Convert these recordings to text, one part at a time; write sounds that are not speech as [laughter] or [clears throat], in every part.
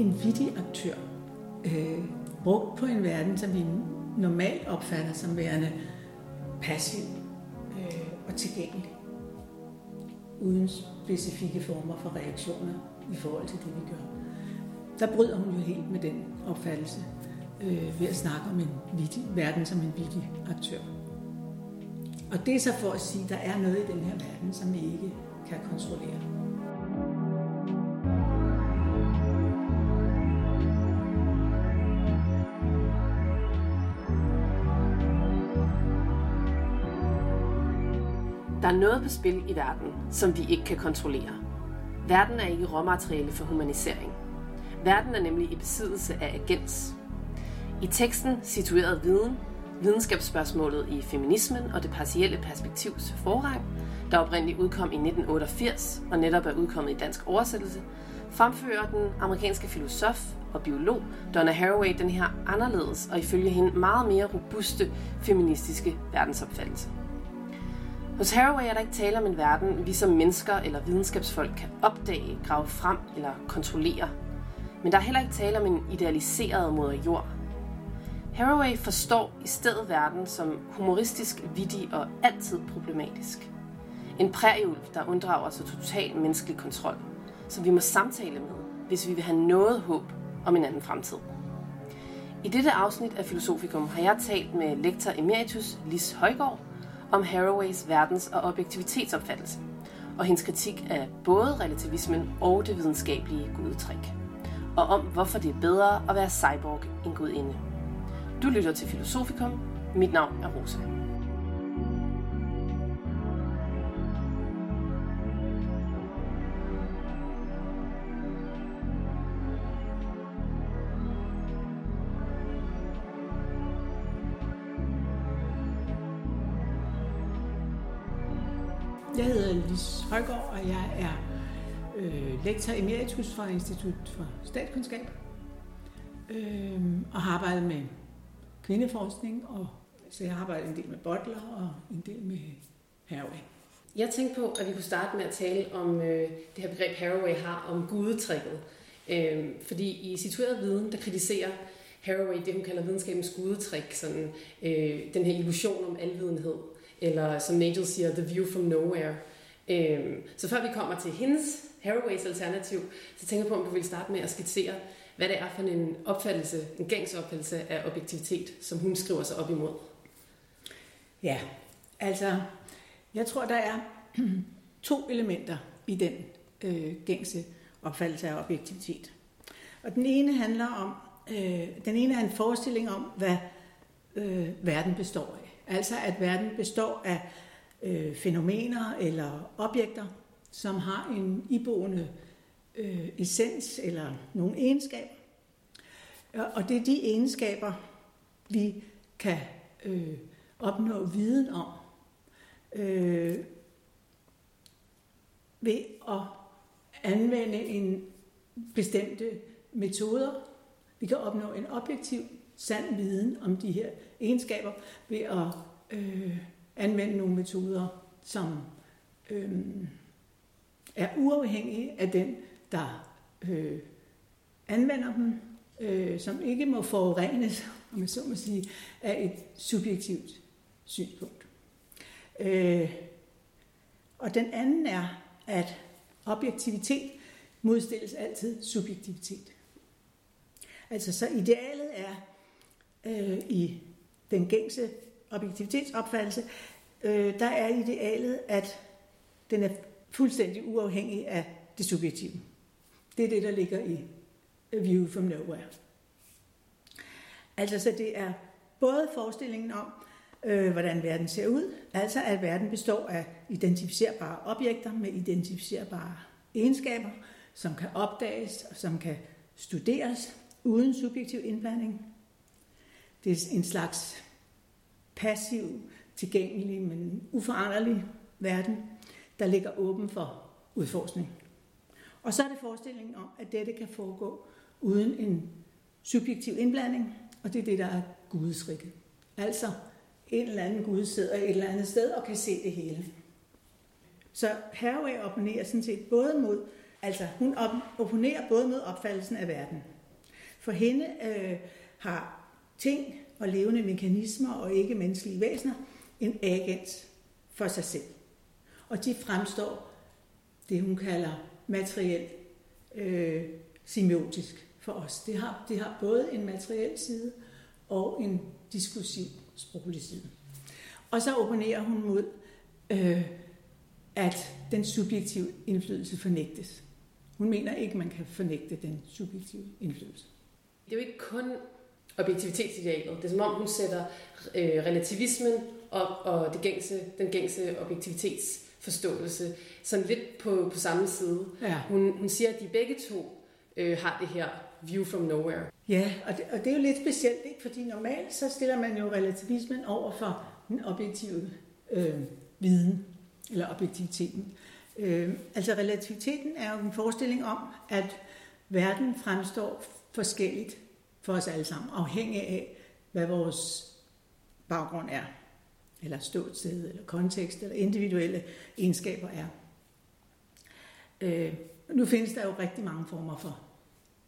en vittig aktør, øh, brugt på en verden, som vi normalt opfatter som værende passiv øh, og tilgængelig, uden specifikke former for reaktioner i forhold til det, vi gør. Der bryder hun jo helt med den opfattelse øh, ved at snakke om en vittig, verden som en vittig aktør. Og det er så for at sige, at der er noget i den her verden, som vi ikke kan kontrollere. Er noget på spil i verden, som vi ikke kan kontrollere. Verden er ikke råmateriale for humanisering. Verden er nemlig i besiddelse af agens. I teksten situeret viden, videnskabsspørgsmålet i feminismen og det partielle perspektivs forrang, der oprindeligt udkom i 1988 og netop er udkommet i dansk oversættelse, fremfører den amerikanske filosof og biolog Donna Haraway den her anderledes og ifølge hende meget mere robuste feministiske verdensopfattelse. Hos Haraway er der ikke tale om en verden, vi som mennesker eller videnskabsfolk kan opdage, grave frem eller kontrollere. Men der er heller ikke tale om en idealiseret moder jord. Haraway forstår i stedet verden som humoristisk, vittig og altid problematisk. En prærieulv, der unddrager sig total menneskelig kontrol, som vi må samtale med, hvis vi vil have noget håb om en anden fremtid. I dette afsnit af Filosofikum har jeg talt med lektor emeritus Lis Højgaard, om Haraways verdens- og objektivitetsopfattelse, og hendes kritik af både relativismen og det videnskabelige gudetræk, og om hvorfor det er bedre at være cyborg end gudinde. Du lytter til Filosofikum. Mit navn er Rosa. Jeg hedder Lis Højgaard, og jeg er øh, lektor emeritus fra Institut for Statskundskab, øh, og har arbejdet med kvindeforskning, og så jeg har arbejdet en del med Butler og en del med Haraway. Jeg tænkte på, at vi kunne starte med at tale om øh, det her begreb Haraway har om gudetrækket. Øh, fordi i situeret viden, der kritiserer Haraway det, hun kalder videnskabens gudetrik, sådan, øh, den her illusion om alvidenhed, eller som Nagel siger, the view from nowhere. Øhm, så før vi kommer til hendes, Haraways alternativ, så tænker jeg på, om du vil starte med at skitsere, hvad det er for en opfattelse, en gængs opfattelse af objektivitet, som hun skriver sig op imod. Ja, altså, jeg tror, der er [clears throat] to elementer i den øh, gængse opfattelse af objektivitet. Og den ene handler om, øh, den ene er en forestilling om, hvad øh, verden består af. Altså, at verden består af øh, fænomener eller objekter, som har en iboende øh, essens eller nogle egenskaber. Og det er de egenskaber, vi kan øh, opnå viden om øh, ved at anvende en bestemte metoder. Vi kan opnå en objektiv, sand viden om de her egenskaber ved at øh, anvende nogle metoder, som øh, er uafhængige af den, der øh, anvender dem, øh, som ikke må forurenes, om jeg så må sige, af et subjektivt synspunkt. Øh, og den anden er, at objektivitet modstilles altid subjektivitet. Altså så idealet er øh, i den gængse objektivitetsopfattelse, øh, der er idealet, at den er fuldstændig uafhængig af det subjektive. Det er det, der ligger i A View from Nowhere. Altså, så det er både forestillingen om, øh, hvordan verden ser ud, altså at verden består af identificerbare objekter med identificerbare egenskaber, som kan opdages og som kan studeres uden subjektiv indblanding. Det er en slags passiv, tilgængelig, men uforanderlig verden, der ligger åben for udforskning. Og så er det forestillingen om, at dette kan foregå uden en subjektiv indblanding, og det er det, der er gudesriket. Altså, en eller anden Gud sidder et eller andet sted og kan se det hele. Så Haraway opponerer sådan set både mod Altså, hun opponerer både mod opfattelsen af verden. For hende øh, har ting og levende mekanismer og ikke menneskelige væsener en agent for sig selv. Og de fremstår det, hun kalder materielt øh, semiotisk for os. Det har, det har både en materiel side og en diskursiv sproglig side. Og så opponerer hun mod, øh, at den subjektive indflydelse fornægtes. Hun mener ikke, man kan fornægte den subjektive indflydelse. Det er jo ikke kun objektivitetsidealet. Det er som om, hun sætter øh, relativismen og, og det gængse, den gængse objektivitetsforståelse sådan lidt på, på samme side. Ja. Hun, hun siger, at de begge to øh, har det her view from nowhere. Ja, og det, og det er jo lidt specielt, ikke? fordi normalt så stiller man jo relativismen over for den objektive øh, viden, eller objektiviteten. Øh, altså relativiteten er jo en forestilling om, at verden fremstår forskelligt for os alle sammen, afhængig af, hvad vores baggrund er, eller ståsted, eller kontekst, eller individuelle egenskaber er. Øh, nu findes der jo rigtig mange former for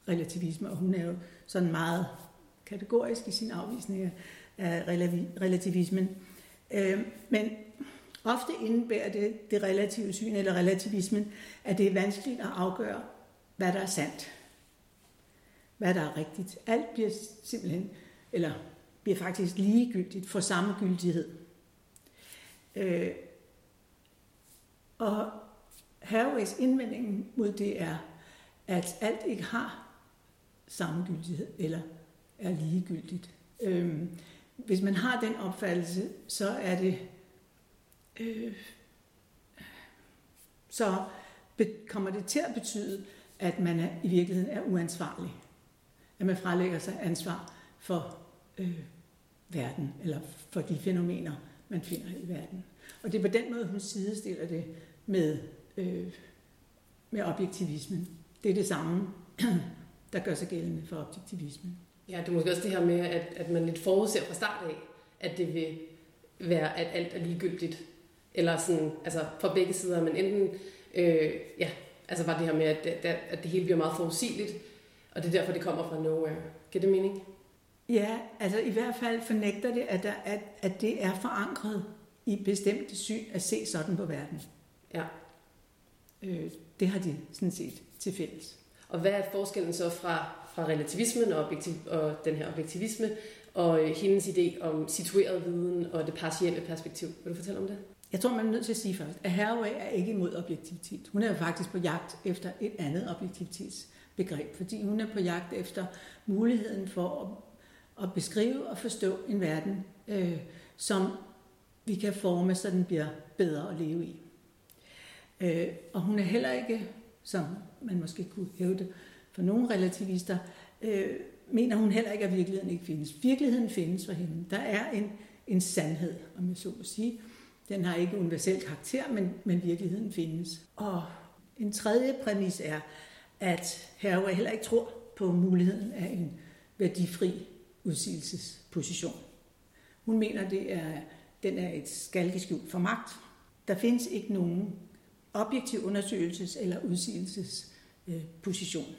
relativisme, og hun er jo sådan meget kategorisk i sin afvisning af relativismen. Øh, men ofte indebærer det, det relative syn eller relativismen, at det er vanskeligt at afgøre, hvad der er sandt. Hvad der er rigtigt. Alt bliver simpelthen, eller bliver faktisk ligegyldigt for samme gyldighed. Øh, og Haraway's indvending mod det er, at alt ikke har samme gyldighed eller er ligegyldigt. Øh, hvis man har den opfattelse, så er det øh, så kommer det til at betyde, at man er, i virkeligheden er uansvarlig. At man frelægger sig ansvar for øh, verden, eller for de fænomener, man finder i verden. Og det er på den måde, hun sidestiller det med, øh, med objektivismen. Det er det samme, [clears throat] der gør sig gældende for objektivismen. Ja, det er måske også det her med, at, at man lidt forudser fra start af, at det vil være, at alt er ligegyldigt. Eller sådan, altså fra begge sider, men enten, øh, ja, altså var det her med, at, at, at det hele bliver meget forudsigeligt, og det er derfor, det kommer fra nowhere. Giver det mening? Ja, altså i hvert fald fornægter det, at, der, at, at det er forankret i bestemte syn at se sådan på verden. Ja. Øh, det har de sådan set til fælles. Og hvad er forskellen så fra, fra relativismen og, objektiv, og den her objektivisme og øh, hendes idé om situeret viden og det partielle perspektiv? Vil du fortælle om det? Jeg tror, man er nødt til at sige først, at Haraway er ikke imod objektivitet. Hun er jo faktisk på jagt efter et andet begreb, fordi hun er på jagt efter muligheden for at, at beskrive og forstå en verden, øh, som vi kan forme, så den bliver bedre at leve i. Øh, og hun er heller ikke, som man måske kunne hævde for nogle relativister, øh, mener hun heller ikke, at virkeligheden ikke findes. Virkeligheden findes for hende. Der er en, en sandhed, om jeg så må sige. Den har ikke universel karakter, men, men virkeligheden findes. Og en tredje præmis er, at Herre heller ikke tror på muligheden af en værdifri udsigelsesposition. Hun mener, det er, den er et skalkeskjul for magt. Der findes ikke nogen objektiv undersøgelses- eller udsigelsesposition.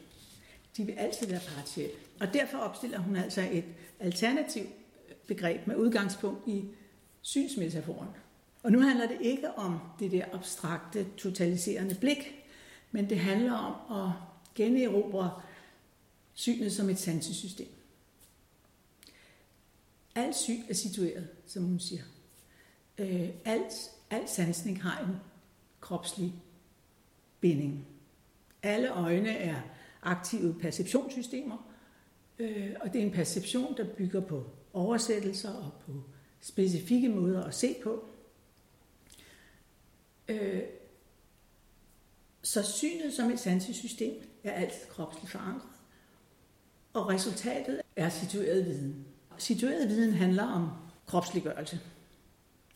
De vil altid være partielle. Og derfor opstiller hun altså et alternativt begreb med udgangspunkt i synsmetaforen. Og nu handler det ikke om det der abstrakte, totaliserende blik, men det handler om at generobre synet som et sansesystem. Alt syn er situeret, som hun siger. Øh, alt, alt sansning har en kropslig binding. Alle øjne er aktive perceptionssystemer, øh, og det er en perception, der bygger på oversættelser og på specifikke måder at se på. Øh, så synet som et sansesystem er altid kropsligt forankret, og resultatet er situeret viden. Situeret viden handler om kropsliggørelse.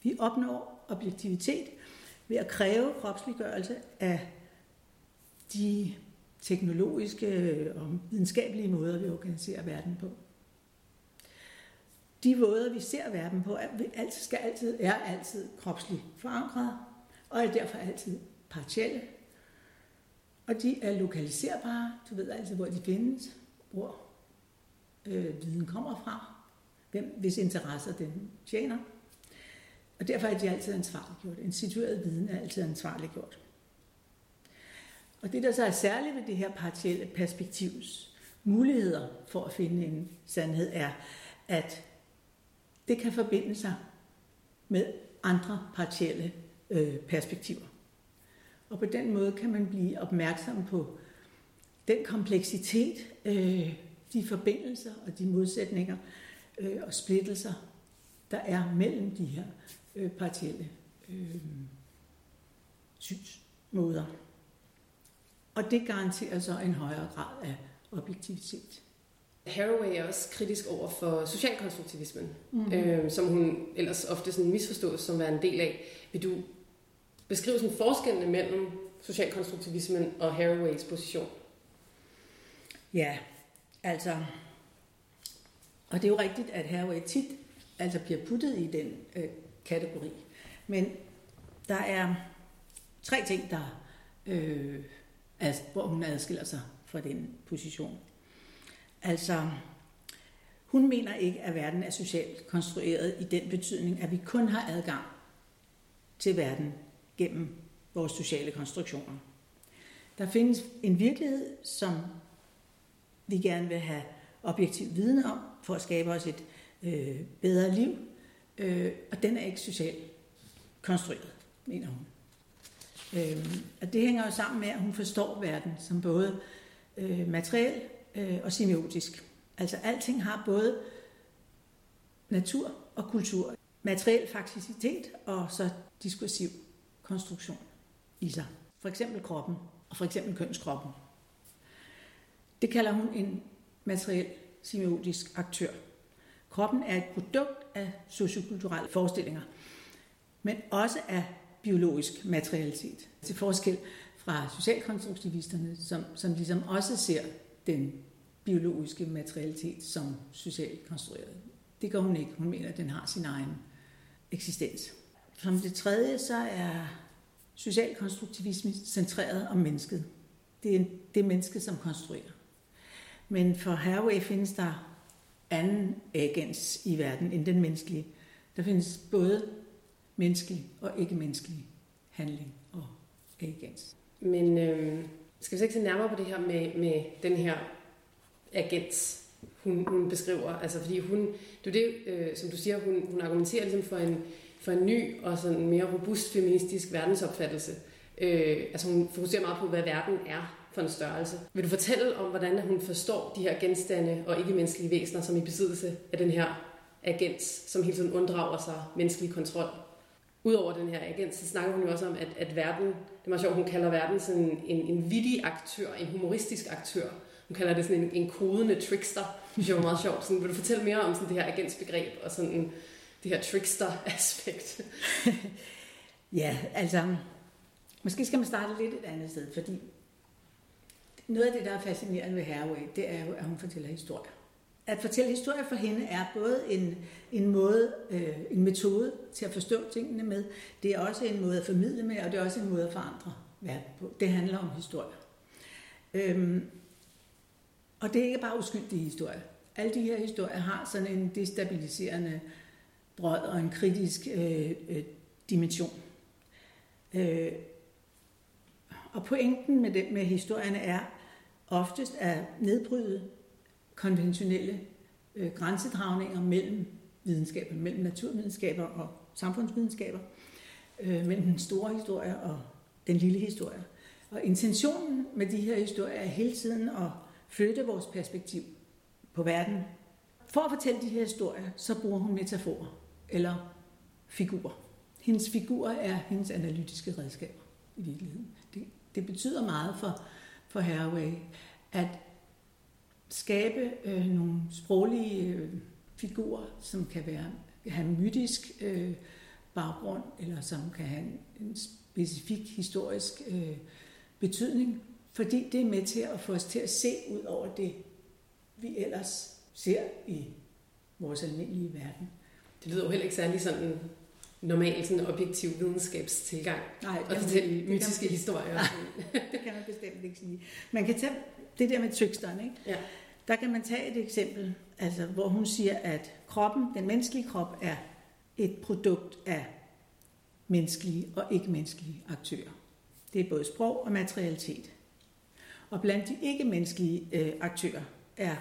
Vi opnår objektivitet ved at kræve kropsliggørelse af de teknologiske og videnskabelige måder, vi organiserer verden på. De måder, vi ser verden på, er, altid, skal altid, er altid kropsligt forankret, og er derfor altid partielle. Og de er lokaliserbare, du ved altid, hvor de findes, hvor øh, viden kommer fra, hvem, hvis interesser den tjener. Og derfor er de altid ansvarliggjort. En situeret viden er altid ansvarliggjort. Og det, der så er særligt ved det her partielle perspektivs muligheder for at finde en sandhed, er, at det kan forbinde sig med andre partielle øh, perspektiver. Og på den måde kan man blive opmærksom på den kompleksitet, øh, de forbindelser og de modsætninger øh, og splittelser, der er mellem de her øh, partielle øh, synsmåder. Og det garanterer så en højere grad af objektivitet. Haraway er også kritisk over for socialkonstruktivismen, mm-hmm. øh, som hun ellers ofte sådan misforstås som er en del af. Vil du beskrive sådan forskellene mellem socialkonstruktivismen og Haraways position? Ja, altså, og det er jo rigtigt, at Haraway tit altså bliver puttet i den øh, kategori. Men der er tre ting, der, øh, altså, hvor hun adskiller sig fra den position. Altså, hun mener ikke, at verden er socialt konstrueret i den betydning, at vi kun har adgang til verden gennem vores sociale konstruktioner. Der findes en virkelighed, som vi gerne vil have objektiv viden om, for at skabe os et øh, bedre liv, øh, og den er ikke socialt konstrueret, mener hun. Øh, og det hænger jo sammen med, at hun forstår verden som både øh, materiel øh, og semiotisk. Altså alting har både natur og kultur, materiel fakticitet og så diskursiv konstruktion i sig. For eksempel kroppen, og for eksempel kønskroppen. Det kalder hun en materiel semiotisk aktør. Kroppen er et produkt af sociokulturelle forestillinger, men også af biologisk materialitet. Til forskel fra socialkonstruktivisterne, som, som ligesom også ser den biologiske materialitet som socialt konstrueret. Det gør hun ikke. Hun mener, at den har sin egen eksistens. Som det tredje, så er socialkonstruktivisme centreret om mennesket. Det er det menneske, som konstruerer. Men for Haraway findes der anden agens i verden end den menneskelige. Der findes både menneskelig og ikke-menneskelig handling og agens. Men øh, skal vi så ikke se nærmere på det her med, med den her agens, hun, hun beskriver? Altså fordi hun, det er det, øh, som du siger, hun, hun argumenterer ligesom for en, for en ny og sådan mere robust feministisk verdensopfattelse. Øh, altså hun fokuserer meget på, hvad verden er for en størrelse. Vil du fortælle om, hvordan hun forstår de her genstande og ikke-menneskelige væsener, som i besiddelse af den her agens, som hele tiden unddrager sig menneskelig kontrol? Udover den her agens, så snakker hun jo også om, at, at verden, det er meget sjovt, hun kalder verden sådan en, en vittig aktør, en humoristisk aktør. Hun kalder det sådan en, en kodende trickster. Det synes jeg var meget sjovt. Sådan, vil du fortælle mere om sådan det her agensbegreb og sådan det her trickster-aspekt? [laughs] ja, altså, måske skal man starte lidt et andet sted, fordi noget af det, der er fascinerende ved Haraway, det er jo, at hun fortæller historier. At fortælle historier for hende er både en, en måde, øh, en metode til at forstå tingene med, det er også en måde at formidle med, og det er også en måde at forandre verden på. Det handler om historier. Øhm, og det er ikke bare uskyldige historier. Alle de her historier har sådan en destabiliserende brød og en kritisk øh, øh, dimension. Øh, og pointen med, det, med historierne er oftest at nedbryde konventionelle øh, grænsedragninger mellem videnskaber, mellem naturvidenskaber og samfundsvidenskaber, øh, mellem den store historie og den lille historie. Og intentionen med de her historier er hele tiden at flytte vores perspektiv på verden. For at fortælle de her historier, så bruger hun metaforer eller figurer. Hendes figurer er hendes analytiske redskaber i virkeligheden. Det, det betyder meget for, for Haraway at skabe øh, nogle sproglige øh, figurer, som kan være have en mytisk øh, baggrund, eller som kan have en, en specifik historisk øh, betydning, fordi det er med til at få os til at se ud over det, vi ellers ser i vores almindelige verden. Det lyder jo heller ikke særlig sådan normal sådan objektiv videnskabstilgang Nej, og fortælle mytiske historier. det kan man bestemt ikke sige. Man kan tage det der med tricksteren, ikke? Ja. Der kan man tage et eksempel, altså, hvor hun siger, at kroppen, den menneskelige krop, er et produkt af menneskelige og ikke-menneskelige aktører. Det er både sprog og materialitet. Og blandt de ikke-menneskelige øh, aktører er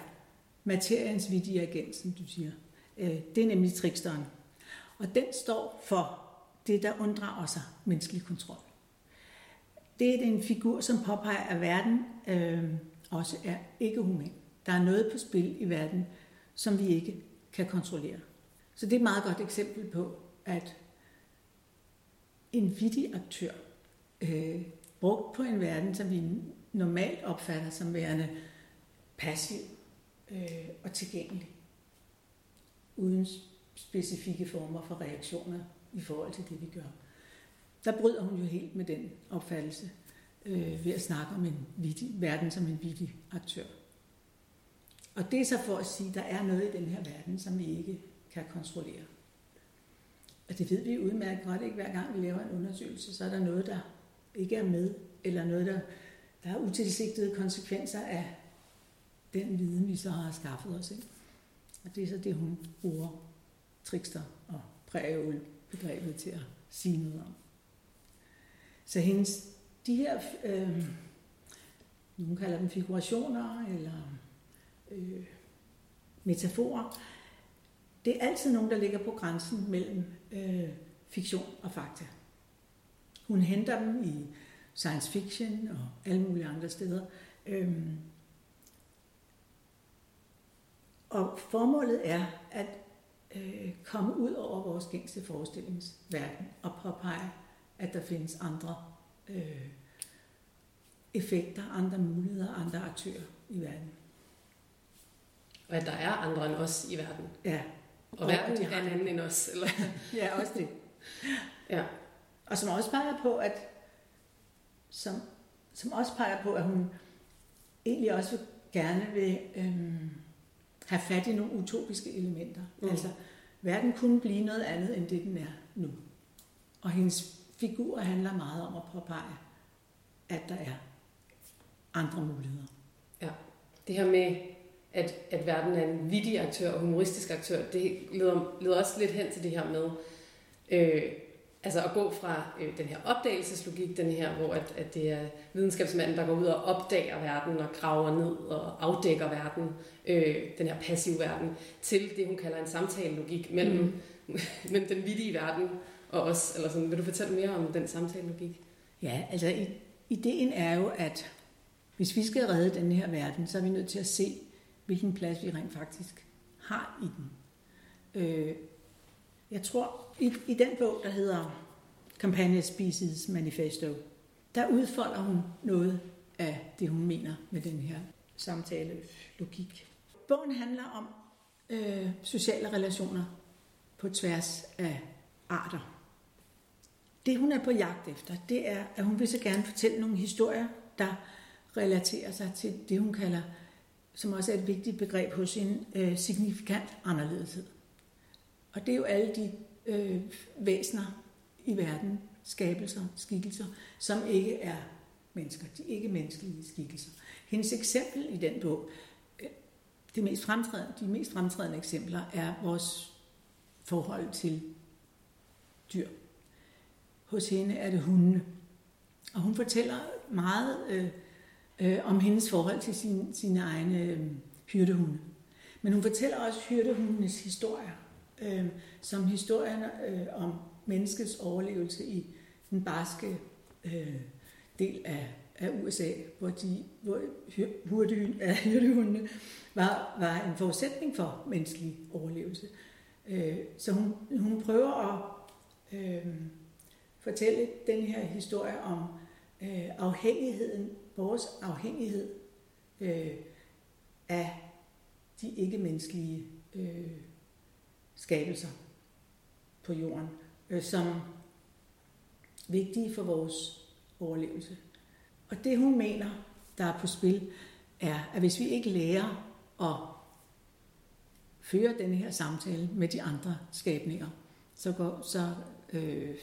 materiens som du siger. Øh, det er nemlig tricksteren. Og den står for det, der unddrager sig menneskelig kontrol. Det er en figur, som påpeger, at verden øh, også er ikke human. Der er noget på spil i verden, som vi ikke kan kontrollere. Så det er et meget godt eksempel på, at en vittig aktør, øh, brugt på en verden, som vi normalt opfatter som værende passiv øh, og tilgængelig, uden specifikke former for reaktioner i forhold til det, vi gør. Der bryder hun jo helt med den opfattelse øh, ved at snakke om en vittig, verden som en vittig aktør. Og det er så for at sige, at der er noget i den her verden, som vi ikke kan kontrollere. Og det ved vi udmærket godt ikke, hver gang vi laver en undersøgelse, så er der noget, der ikke er med, eller noget, der, der er utilsigtede konsekvenser af den viden, vi så har skaffet os. Ikke? Og det er så det, hun bruger trickster og prægeul begrebet til at sige noget om. Så hendes, de her, øh, nogen kalder dem figurationer, eller øh, metaforer, det er altid nogen, der ligger på grænsen mellem øh, fiktion og fakta. Hun henter dem i science fiction og alle mulige andre steder. Øhm, og formålet er at øh, komme ud over vores gængse forestillingsverden og påpege, at der findes andre øh, effekter, andre muligheder, andre aktører i verden. Og at der er andre end os i verden. Ja. Og, og verden er en anden end os. Eller? [laughs] ja, også det. Ja. Og som også peger på, at som, som også peger på, at hun egentlig også gerne vil øhm, have fat i nogle utopiske elementer. Mm. Altså, verden kunne blive noget andet, end det den er nu. Og hendes figurer handler meget om at påpege, at der er andre muligheder. Ja, det her med, at, at verden er en vittig aktør og humoristisk aktør, det leder, leder også lidt hen til det her med, øh, altså at gå fra øh, den her opdagelseslogik, den her, hvor at, at det er videnskabsmanden, der går ud og opdager verden og graver ned og afdækker verden, øh, den her passive verden, til det, hun kalder en samtalelogik mellem, mm. [laughs] mellem den vittige verden og os. Eller sådan. Vil du fortælle mere om den samtalelogik? Ja, altså ideen er jo, at hvis vi skal redde den her verden, så er vi nødt til at se, hvilken plads vi rent faktisk har i den. Øh, jeg tror, i, i den bog, der hedder Companion Species Manifesto, der udfolder hun noget af det, hun mener med den her samtale logik. Bogen handler om øh, sociale relationer på tværs af arter. Det hun er på jagt efter, det er, at hun vil så gerne fortælle nogle historier, der relaterer sig til det, hun kalder, som også er et vigtigt begreb hos hende, øh, signifikant anderledeshed. Og det er jo alle de øh, væsener i verden, skabelser, skikkelser, som ikke er mennesker, de ikke menneskelige skikkelser. Hendes eksempel i den bog, øh, det mest fremtrædende, de mest fremtrædende eksempler er vores forhold til dyr. Hos hende er det hundene. Og hun fortæller meget øh, øh, om hendes forhold til sin, sine egne øh, hyrdehunde. Men hun fortæller også hyrdehundenes historier øh, som historien øh, om menneskets overlevelse i den barske øh, del af, af USA, hvor, de, hvor [laughs] hyrdehundene var, var en forudsætning for menneskelig overlevelse. Øh, så hun, hun prøver at øh, fortælle den her historie om øh, afhængigheden, vores afhængighed øh, af de ikke-menneskelige øh, skabelser på jorden, øh, som vigtige for vores overlevelse. Og det hun mener, der er på spil, er, at hvis vi ikke lærer at føre denne her samtale med de andre skabninger, så, går, så øh,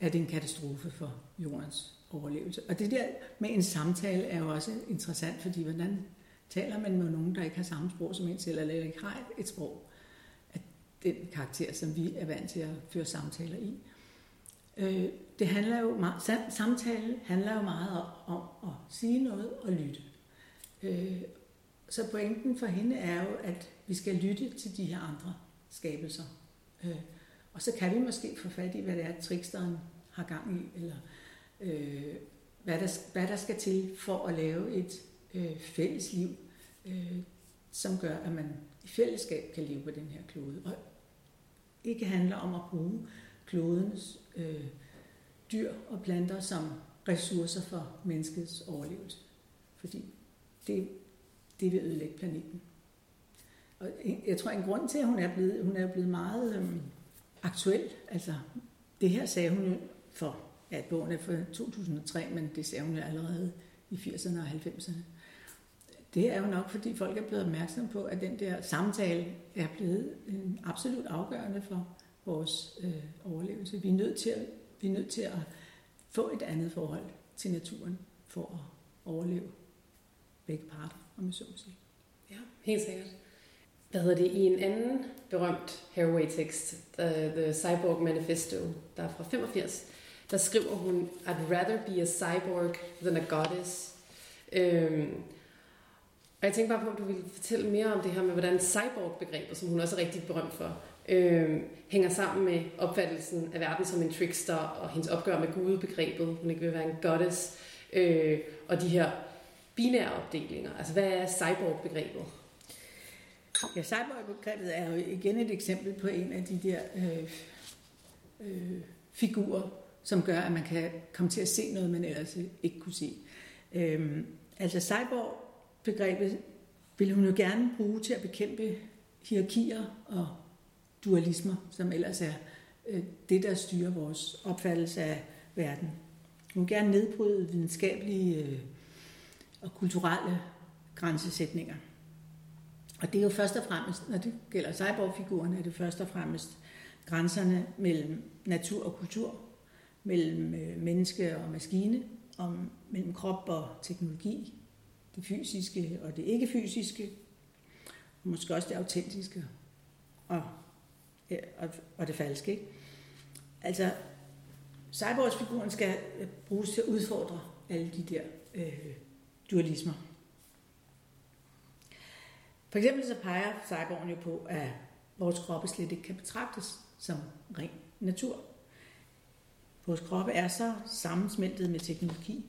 er det en katastrofe for jordens overlevelse. Og det der med en samtale er jo også interessant, fordi hvordan taler man med nogen, der ikke har samme sprog som en selv, eller ikke har et sprog den karakter, som vi er vant til at føre samtaler i. Øh, det handler jo meget, samtale handler jo meget om at sige noget og lytte. Øh, så pointen for hende er jo, at vi skal lytte til de her andre skabelser. Øh, og så kan vi måske få fat i, hvad det er, triksteren har gang i, eller øh, hvad, der, hvad der skal til for at lave et øh, fælles liv, øh, som gør, at man i fællesskab kan leve på den her klode. Og ikke handler om at bruge klodens øh, dyr og planter som ressourcer for menneskets overlevelse. Fordi det, det vil ødelægge planeten. Og jeg tror, en grund til, at hun er blevet, hun er blevet meget øhm, aktuel, altså det her sagde hun jo for, ja, bogen er fra 2003, men det sagde hun jo allerede i 80'erne og 90'erne. Det er jo nok, fordi folk er blevet opmærksom på, at den der samtale er blevet en absolut afgørende for vores øh, overlevelse. Vi er, nødt til at, vi er nødt til at få et andet forhold til naturen for at overleve begge parter, om jeg så må sige. Ja, helt sikkert. Hvad hedder det? I en anden berømt Haraway-tekst, The, uh, The Cyborg Manifesto, der er fra 85, der skriver hun, I'd rather be a cyborg than a goddess. Øhm, og jeg tænkte bare på, om du ville fortælle mere om det her med, hvordan cyborg-begrebet, som hun også er rigtig berømt for, øh, hænger sammen med opfattelsen af verden som en trickster, og hendes opgør med gudebegrebet, hun ikke vil være en goddess, øh, og de her binære opdelinger. Altså, hvad er cyborg-begrebet? Ja, cyborg-begrebet er jo igen et eksempel på en af de der øh, øh, figurer, som gør, at man kan komme til at se noget, man ellers ikke kunne se. Øh, altså cyborg begrebet vil hun jo gerne bruge til at bekæmpe hierarkier og dualismer, som ellers er øh, det, der styrer vores opfattelse af verden. Hun vil gerne nedbryde videnskabelige øh, og kulturelle grænsesætninger. Og det er jo først og fremmest, når det gælder cyborgfiguren, er det først og fremmest grænserne mellem natur og kultur, mellem øh, menneske og maskine, om, mellem krop og teknologi, det fysiske og det ikke fysiske, og måske også det autentiske og, og, og det falske. Ikke? Altså, cyborgsfiguren skal øh, bruges til at udfordre alle de der øh, dualismer. For eksempel så peger cyborgen jo på, at vores kroppe slet ikke kan betragtes som ren natur. Vores kroppe er så sammensmeltet med teknologi,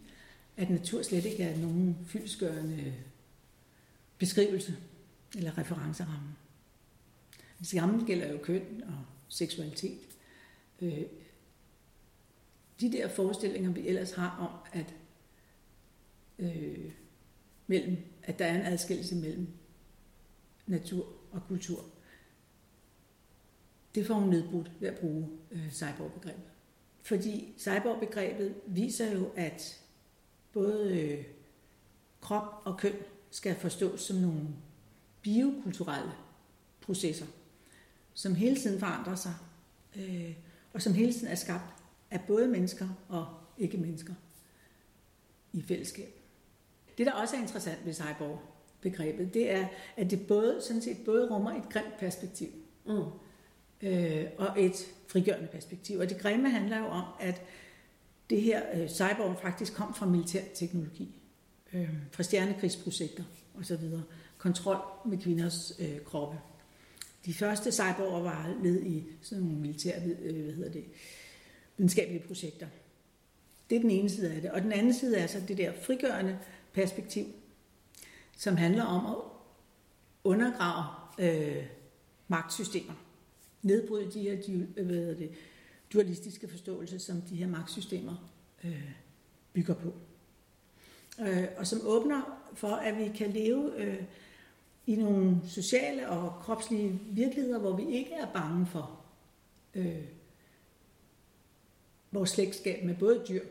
at natur slet ikke er nogen fyldsgørende beskrivelse eller referenceramme. Det samme gælder jo køn og seksualitet. Øh, de der forestillinger, vi ellers har om, at, øh, mellem, at der er en adskillelse mellem natur og kultur, det får hun nedbrudt ved at bruge øh, cyborg-begrebet. Fordi cyborg-begrebet viser jo, at både øh, krop og køn skal forstås som nogle biokulturelle processer, som hele tiden forandrer sig, øh, og som hele tiden er skabt af både mennesker og ikke-mennesker i fællesskab. Det, der også er interessant ved cyborg-begrebet, det er, at det både, sådan set både rummer et grimt perspektiv mm. øh, og et frigørende perspektiv. Og det grimme handler jo om, at det her øh, cyborg faktisk kom fra militær teknologi, øh, fra stjernekrigsprojekter osv., kontrol med kvinders øh, kroppe. De første cyborger var led i sådan nogle militære øh, hvad hedder det, videnskabelige projekter. Det er den ene side af det. Og den anden side er så det der frigørende perspektiv, som handler om at undergrave øh, magtsystemer. Nedbryde de her de, øh, hvad hedder det, dualistiske forståelse, som de her magtsystemer øh, bygger på. Øh, og som åbner for, at vi kan leve øh, i nogle sociale og kropslige virkeligheder, hvor vi ikke er bange for øh, vores slægtskab med både dyr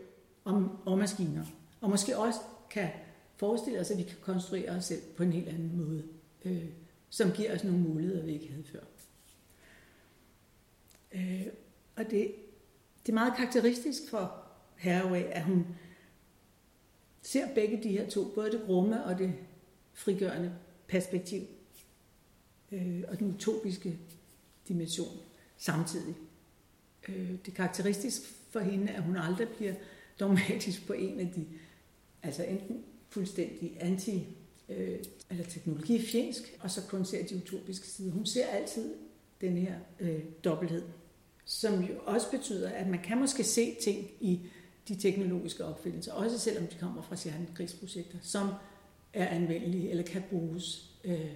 og, og maskiner. Og måske også kan forestille os, at vi kan konstruere os selv på en helt anden måde, øh, som giver os nogle muligheder, vi ikke havde før. Øh, og det det er meget karakteristisk for Haraway, at hun ser begge de her to, både det grumme og det frigørende perspektiv, øh, og den utopiske dimension samtidig. Øh, det er karakteristisk for hende, at hun aldrig bliver dogmatisk på en af de, altså enten fuldstændig anti øh, eller teknologifjendsk, og så kun ser de utopiske sider. Hun ser altid den her øh, dobbelthed, som jo også betyder, at man kan måske se ting i de teknologiske opfindelser, også selvom de kommer fra stjernekrigsprojekter, som er anvendelige eller kan bruges øh,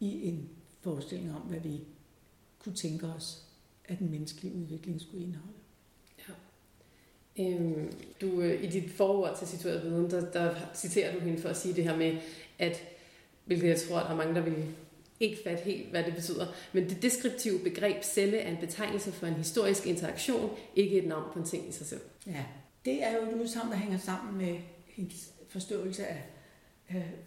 i en forestilling om, hvad vi kunne tænke os, at den menneskelige udvikling skulle indeholde. Ja. Øhm, du, øh, I dit forord til situeret viden, der, der citerer du hende for at sige det her med, at, hvilket jeg tror, at der er mange, der vil ikke fat helt, hvad det betyder, men det deskriptive begreb celle er en betegnelse for en historisk interaktion, ikke et navn på en ting i sig selv. Ja, det er jo et udsagn, der hænger sammen med hendes forståelse af,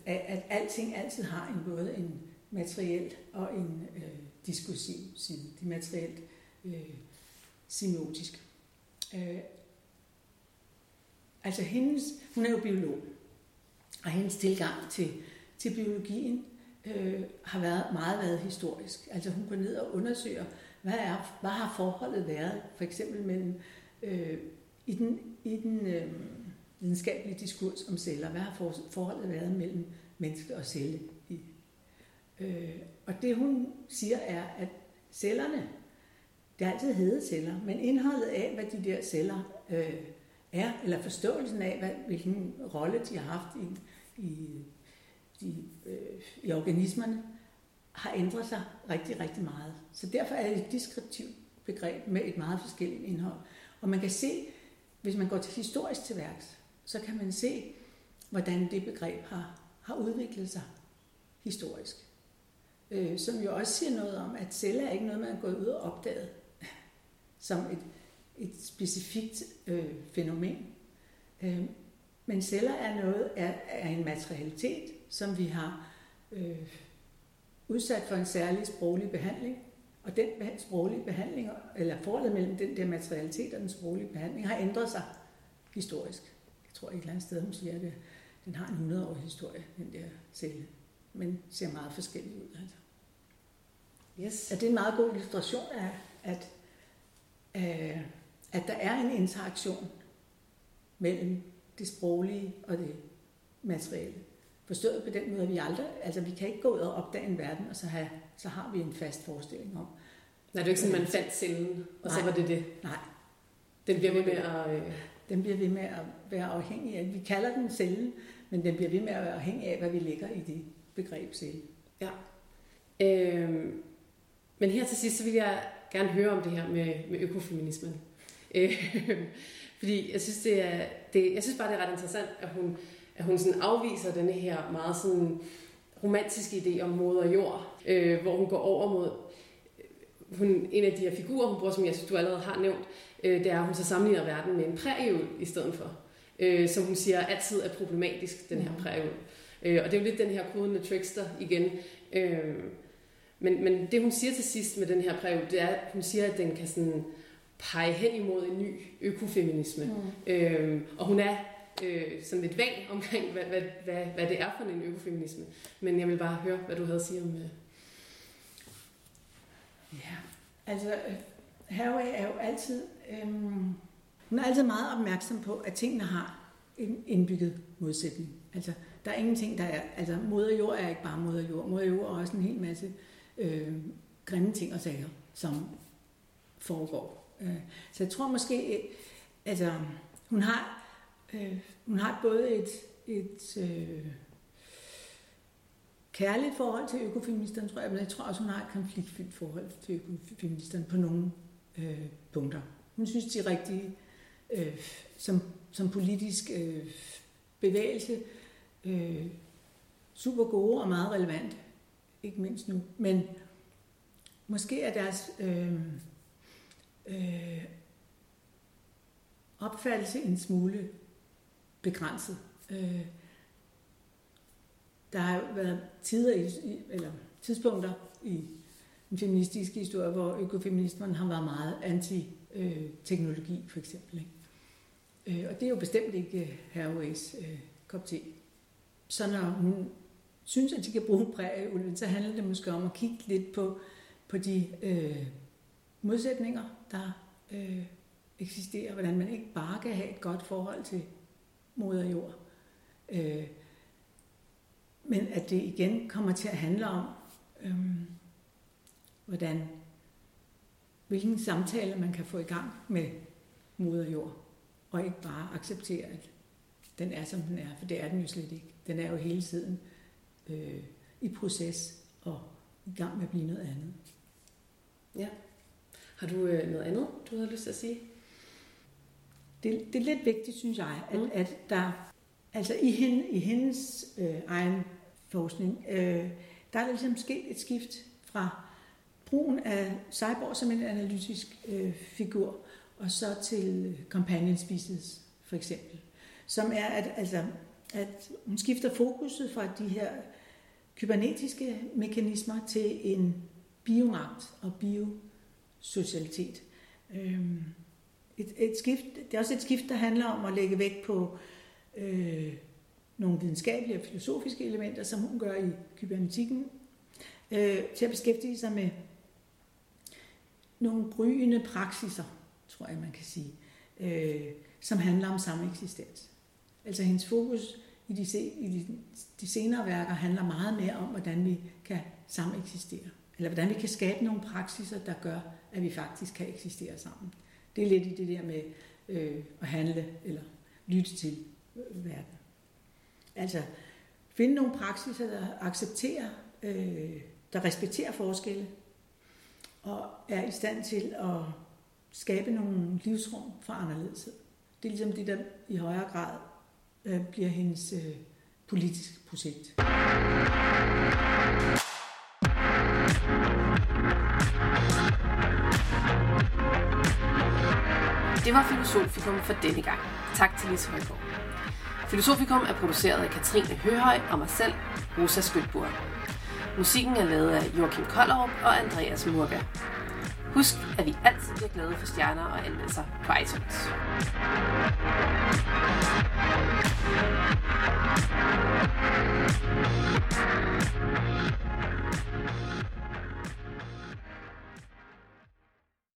af, at alting altid har en både en materiel og en øh, diskursiv side. Det materielt øh, semiotisk. Øh, altså hendes, hun er jo biolog, og hendes tilgang til, til biologien øh, har været meget været historisk. Altså hun går ned og undersøger, hvad, er, hvad har forholdet været, for eksempel mellem øh, i den, i den øh, videnskabelige diskurs om celler, hvad har for, forholdet været mellem menneske og celle? I, øh, og det hun siger er, at cellerne, det har altid heddet celler, men indholdet af, hvad de der celler øh, er, eller forståelsen af, hvad, hvilken rolle de har haft i, i, de, øh, i organismerne, har ændret sig rigtig, rigtig meget. Så derfor er det et deskriptivt begreb med et meget forskelligt indhold. Og man kan se, hvis man går til historisk til værks, så kan man se, hvordan det begreb har, har udviklet sig historisk. Øh, som jo også siger noget om, at celler er ikke noget, man er gået ud og opdaget [laughs] som et, et specifikt øh, fænomen. Øh, men celler er noget er, er en materialitet, som vi har øh, udsat for en særlig sproglig behandling. Og den sproglige behandling, eller forholdet mellem den der materialitet og den sproglige behandling, har ændret sig historisk. Jeg tror et eller andet sted, hun siger, at den har en 100-årig historie, den der celle. Men ser meget forskellig ud. Altså. Yes. At det er en meget god illustration af, at, øh, at der er en interaktion mellem det sproglige og det materielle. Forstået på den måde, at vi aldrig, altså vi kan ikke gå ud og opdage en verden, og så, have, så har vi en fast forestilling om. Nej, det er ikke sådan, man fandt cellen, og Nej. så var det det. Nej. Den bliver ved med at... Øh... Den bliver ved med at være afhængig af, vi kalder den cellen, men den bliver ved med at være afhængig af, hvad vi lægger i det begreb celle. Ja. Øh, men her til sidst, så vil jeg gerne høre om det her med, med økofeminismen. Øh, [laughs] fordi jeg synes, det er, det, jeg synes bare, det er ret interessant, at hun, at hun sådan afviser denne her meget sådan romantiske idé om moder jord, øh, hvor hun går over mod hun, en af de her figurer, hun bruger, som jeg synes, du allerede har nævnt, øh, det er, at hun så sammenligner verden med en prærieul i stedet for. Øh, som hun siger altid er problematisk, den her mm. prærieul. Øh, og det er jo lidt den her kodende trickster igen. Øh, men, men det hun siger til sidst med den her prærieul, det er, at hun siger, at den kan sådan pege hen imod en ny økofeminisme. Mm. Øh, og hun er øh, sådan lidt vag omkring, hvad, hvad, hvad, hvad det er for en økofeminisme. Men jeg vil bare høre, hvad du havde at sige om... Øh... Ja, altså øh, Haraway er jo altid... Øh, hun er altid meget opmærksom på, at tingene har en indbygget modsætning. Altså, der er ingenting, der er... Altså, moder jord er ikke bare moder jord. Moder jord er også en hel masse øh, grimme ting og sager, som foregår. Øh, så jeg tror måske, øh, altså, hun har, øh, hun har både et, et øh, kærligt forhold til økofeministeren, tror jeg, men jeg tror også, hun har et konfliktfyldt forhold til økofeministeren på nogle øh, punkter. Hun synes, de er rigtig, øh, som, som politisk øh, bevægelse, øh, super gode og meget relevante, ikke mindst nu. Men måske er deres øh, øh, opfattelse en smule begrænset. Øh, der har været tider i, eller tidspunkter i den feministiske historie, hvor økofeminismen har været meget anti øh, teknologi, for eksempel. Ikke? Øh, og det er jo bestemt ikke øh, Hathaway's øh, kop te. Så når hun synes, at de kan bruge prærieulven, så handler det måske om at kigge lidt på, på de øh, modsætninger, der øh, eksisterer. Hvordan man ikke bare kan have et godt forhold til moder jord. Øh, men at det igen kommer til at handle om, øh, hvordan, hvilken samtale man kan få i gang med moder jord, og ikke bare acceptere, at den er, som den er, for det er den jo slet ikke. Den er jo hele tiden øh, i proces og i gang med at blive noget andet. Ja. Har du øh, noget andet, du havde lyst til at sige? Det, det er lidt vigtigt, synes jeg, at, mm. at der, altså i, hende, i hendes øh, egen forskning, øh, der er ligesom sket et skift fra brugen af cyborg som en analytisk øh, figur, og så til companion species, for eksempel. Som er, at, altså, at hun skifter fokuset fra de her kybernetiske mekanismer til en biomagt og biosocialitet. Øhm, et, et skift, det er også et skift, der handler om at lægge vægt på øh, nogle videnskabelige og filosofiske elementer, som hun gør i kybernetikken, øh, til at beskæftige sig med nogle gryende praksiser, tror jeg, man kan sige, øh, som handler om sameksistens. Altså hendes fokus i de, i de, de senere værker handler meget mere om, hvordan vi kan sameksistere. Eller hvordan vi kan skabe nogle praksiser, der gør, at vi faktisk kan eksistere sammen. Det er lidt i det der med øh, at handle eller lytte til øh, verden. Altså finde nogle praksiser, der accepterer, øh, der respekterer forskelle, og er i stand til at skabe nogle livsrum for anderledeshed. Det er ligesom det, der i højere grad øh, bliver hendes øh, politiske projekt. Det var Filosofikum for denne gang. Tak til Lise Højgaard. Filosofikum er produceret af Katrine Høhøj og mig selv, Rosa Skøtburg. Musikken er lavet af Joachim Kollerup og Andreas Murga. Husk, at vi altid bliver glade for stjerner og anmeldelser på iTunes.